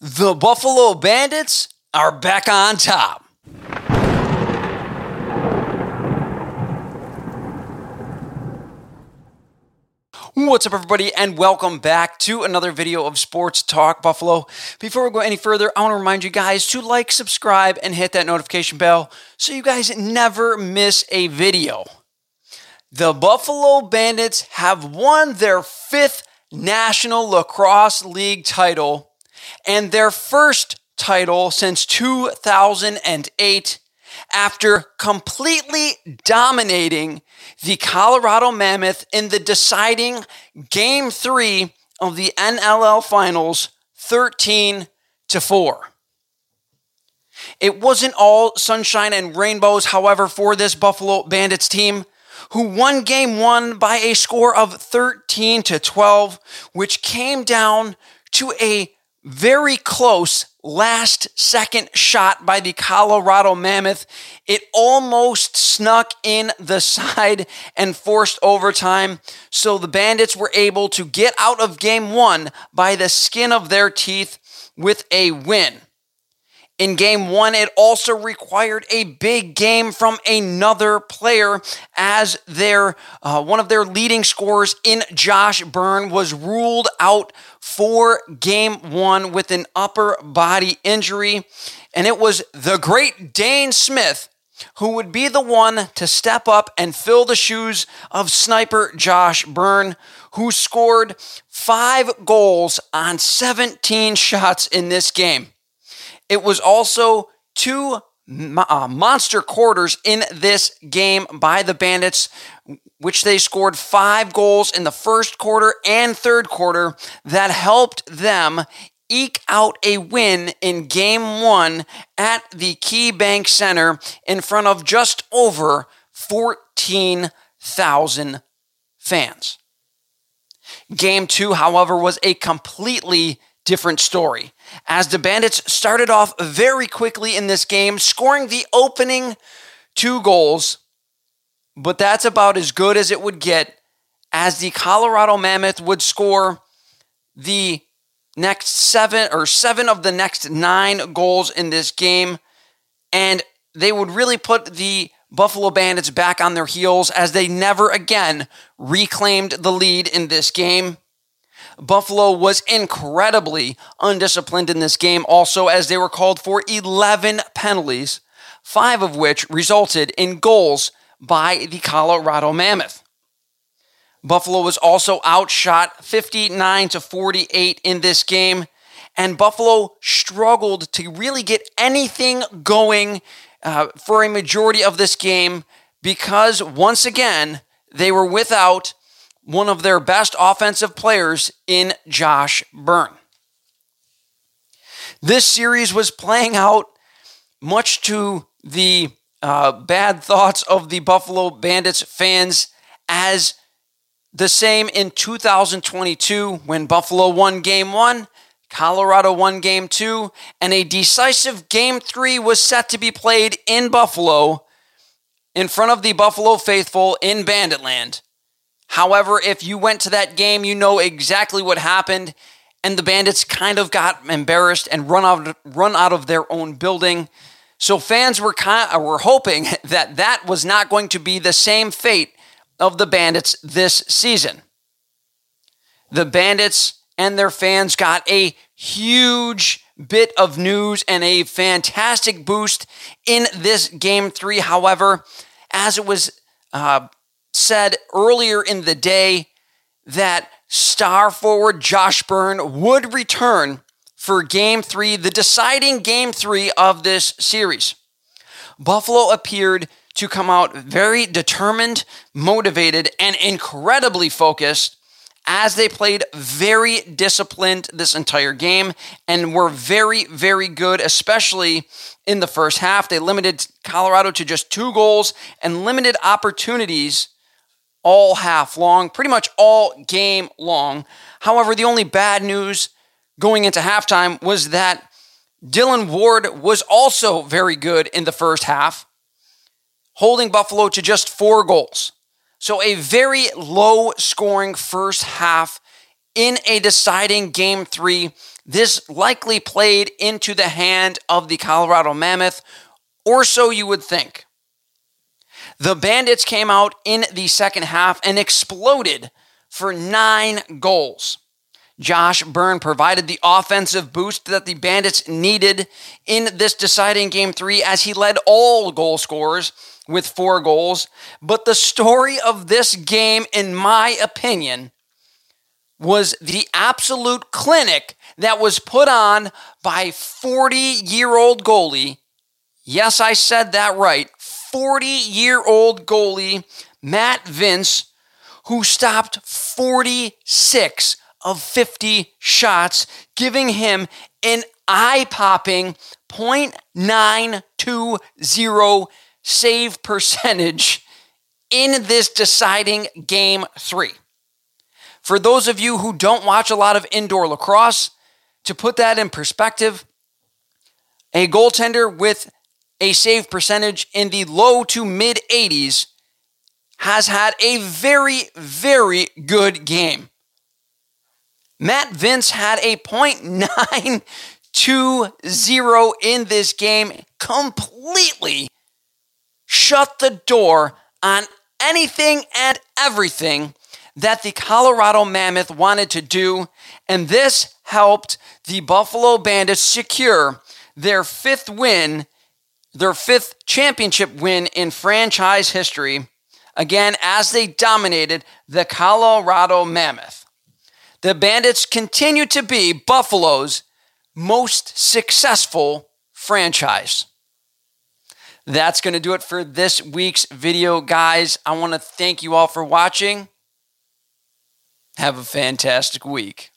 The Buffalo Bandits are back on top. What's up, everybody, and welcome back to another video of Sports Talk Buffalo. Before we go any further, I want to remind you guys to like, subscribe, and hit that notification bell so you guys never miss a video. The Buffalo Bandits have won their fifth National Lacrosse League title and their first title since 2008 after completely dominating the Colorado Mammoth in the deciding game three of the NLL Finals 13 to 4. It wasn't all sunshine and rainbows, however, for this Buffalo Bandits team, who won game one by a score of 13 to 12, which came down to a very close last second shot by the Colorado Mammoth. It almost snuck in the side and forced overtime. So the Bandits were able to get out of game one by the skin of their teeth with a win. In game one, it also required a big game from another player as their uh, one of their leading scorers in Josh Byrne was ruled out for game one with an upper body injury. And it was the great Dane Smith who would be the one to step up and fill the shoes of sniper Josh Byrne, who scored five goals on 17 shots in this game. It was also two uh, monster quarters in this game by the Bandits, which they scored five goals in the first quarter and third quarter that helped them eke out a win in game one at the KeyBank Center in front of just over 14,000 fans. Game two, however, was a completely different story. As the Bandits started off very quickly in this game, scoring the opening two goals, but that's about as good as it would get as the Colorado Mammoth would score the next seven or seven of the next nine goals in this game. And they would really put the Buffalo Bandits back on their heels as they never again reclaimed the lead in this game. Buffalo was incredibly undisciplined in this game, also, as they were called for 11 penalties, five of which resulted in goals by the Colorado Mammoth. Buffalo was also outshot 59 to 48 in this game, and Buffalo struggled to really get anything going uh, for a majority of this game because once again they were without one of their best offensive players in Josh Byrne. This series was playing out much to the uh, bad thoughts of the Buffalo Bandits fans as the same in 2022 when Buffalo won game one, Colorado won game two, and a decisive game three was set to be played in Buffalo in front of the Buffalo faithful in Banditland. However, if you went to that game, you know exactly what happened, and the Bandits kind of got embarrassed and run out run out of their own building. So fans were kind of, were hoping that that was not going to be the same fate of the Bandits this season. The Bandits and their fans got a huge bit of news and a fantastic boost in this game three. However, as it was uh, said earlier in the day that star forward Josh Byrne would return for game three, the deciding game three of this series. Buffalo appeared to come out very determined, motivated, and incredibly focused as they played very disciplined this entire game and were very, very good, especially in the first half. They limited Colorado to just two goals and limited opportunities all half long, pretty much all game long. However, the only bad news going into halftime was that Dylan Ward was also very good in the first half, holding Buffalo to just four goals. So, a very low scoring first half in a deciding game three this likely played into the hand of the Colorado Mammoth, or so you would think. The Bandits came out in the second half and exploded for nine goals. Josh Byrne provided the offensive boost that the Bandits needed in this deciding game three as he led all goal scorers with four goals. But the story of this game, in my opinion, was the absolute clinic that was put on by 40 year old goalie. Yes, I said that right. 40 year old goalie Matt Vinc, who stopped 46 of 50 shots, giving him an eye popping 0.920 save percentage in this deciding game three. For those of you who don't watch a lot of indoor lacrosse, to put that in perspective, a goaltender with a save percentage in the low to mid 80s has had a very, very good game. Matt Vinc had a .920 in this game, completely shut the door on anything and everything that the Colorado Mammoth wanted to do, and this helped the Buffalo Bandits secure their fifth win, their fifth championship win in franchise history, again, as they dominated the Colorado Mammoth. The Bandits continue to be Buffalo's most successful franchise. That's going to do it for this week's video, guys. I want to thank you all for watching. Have a fantastic week.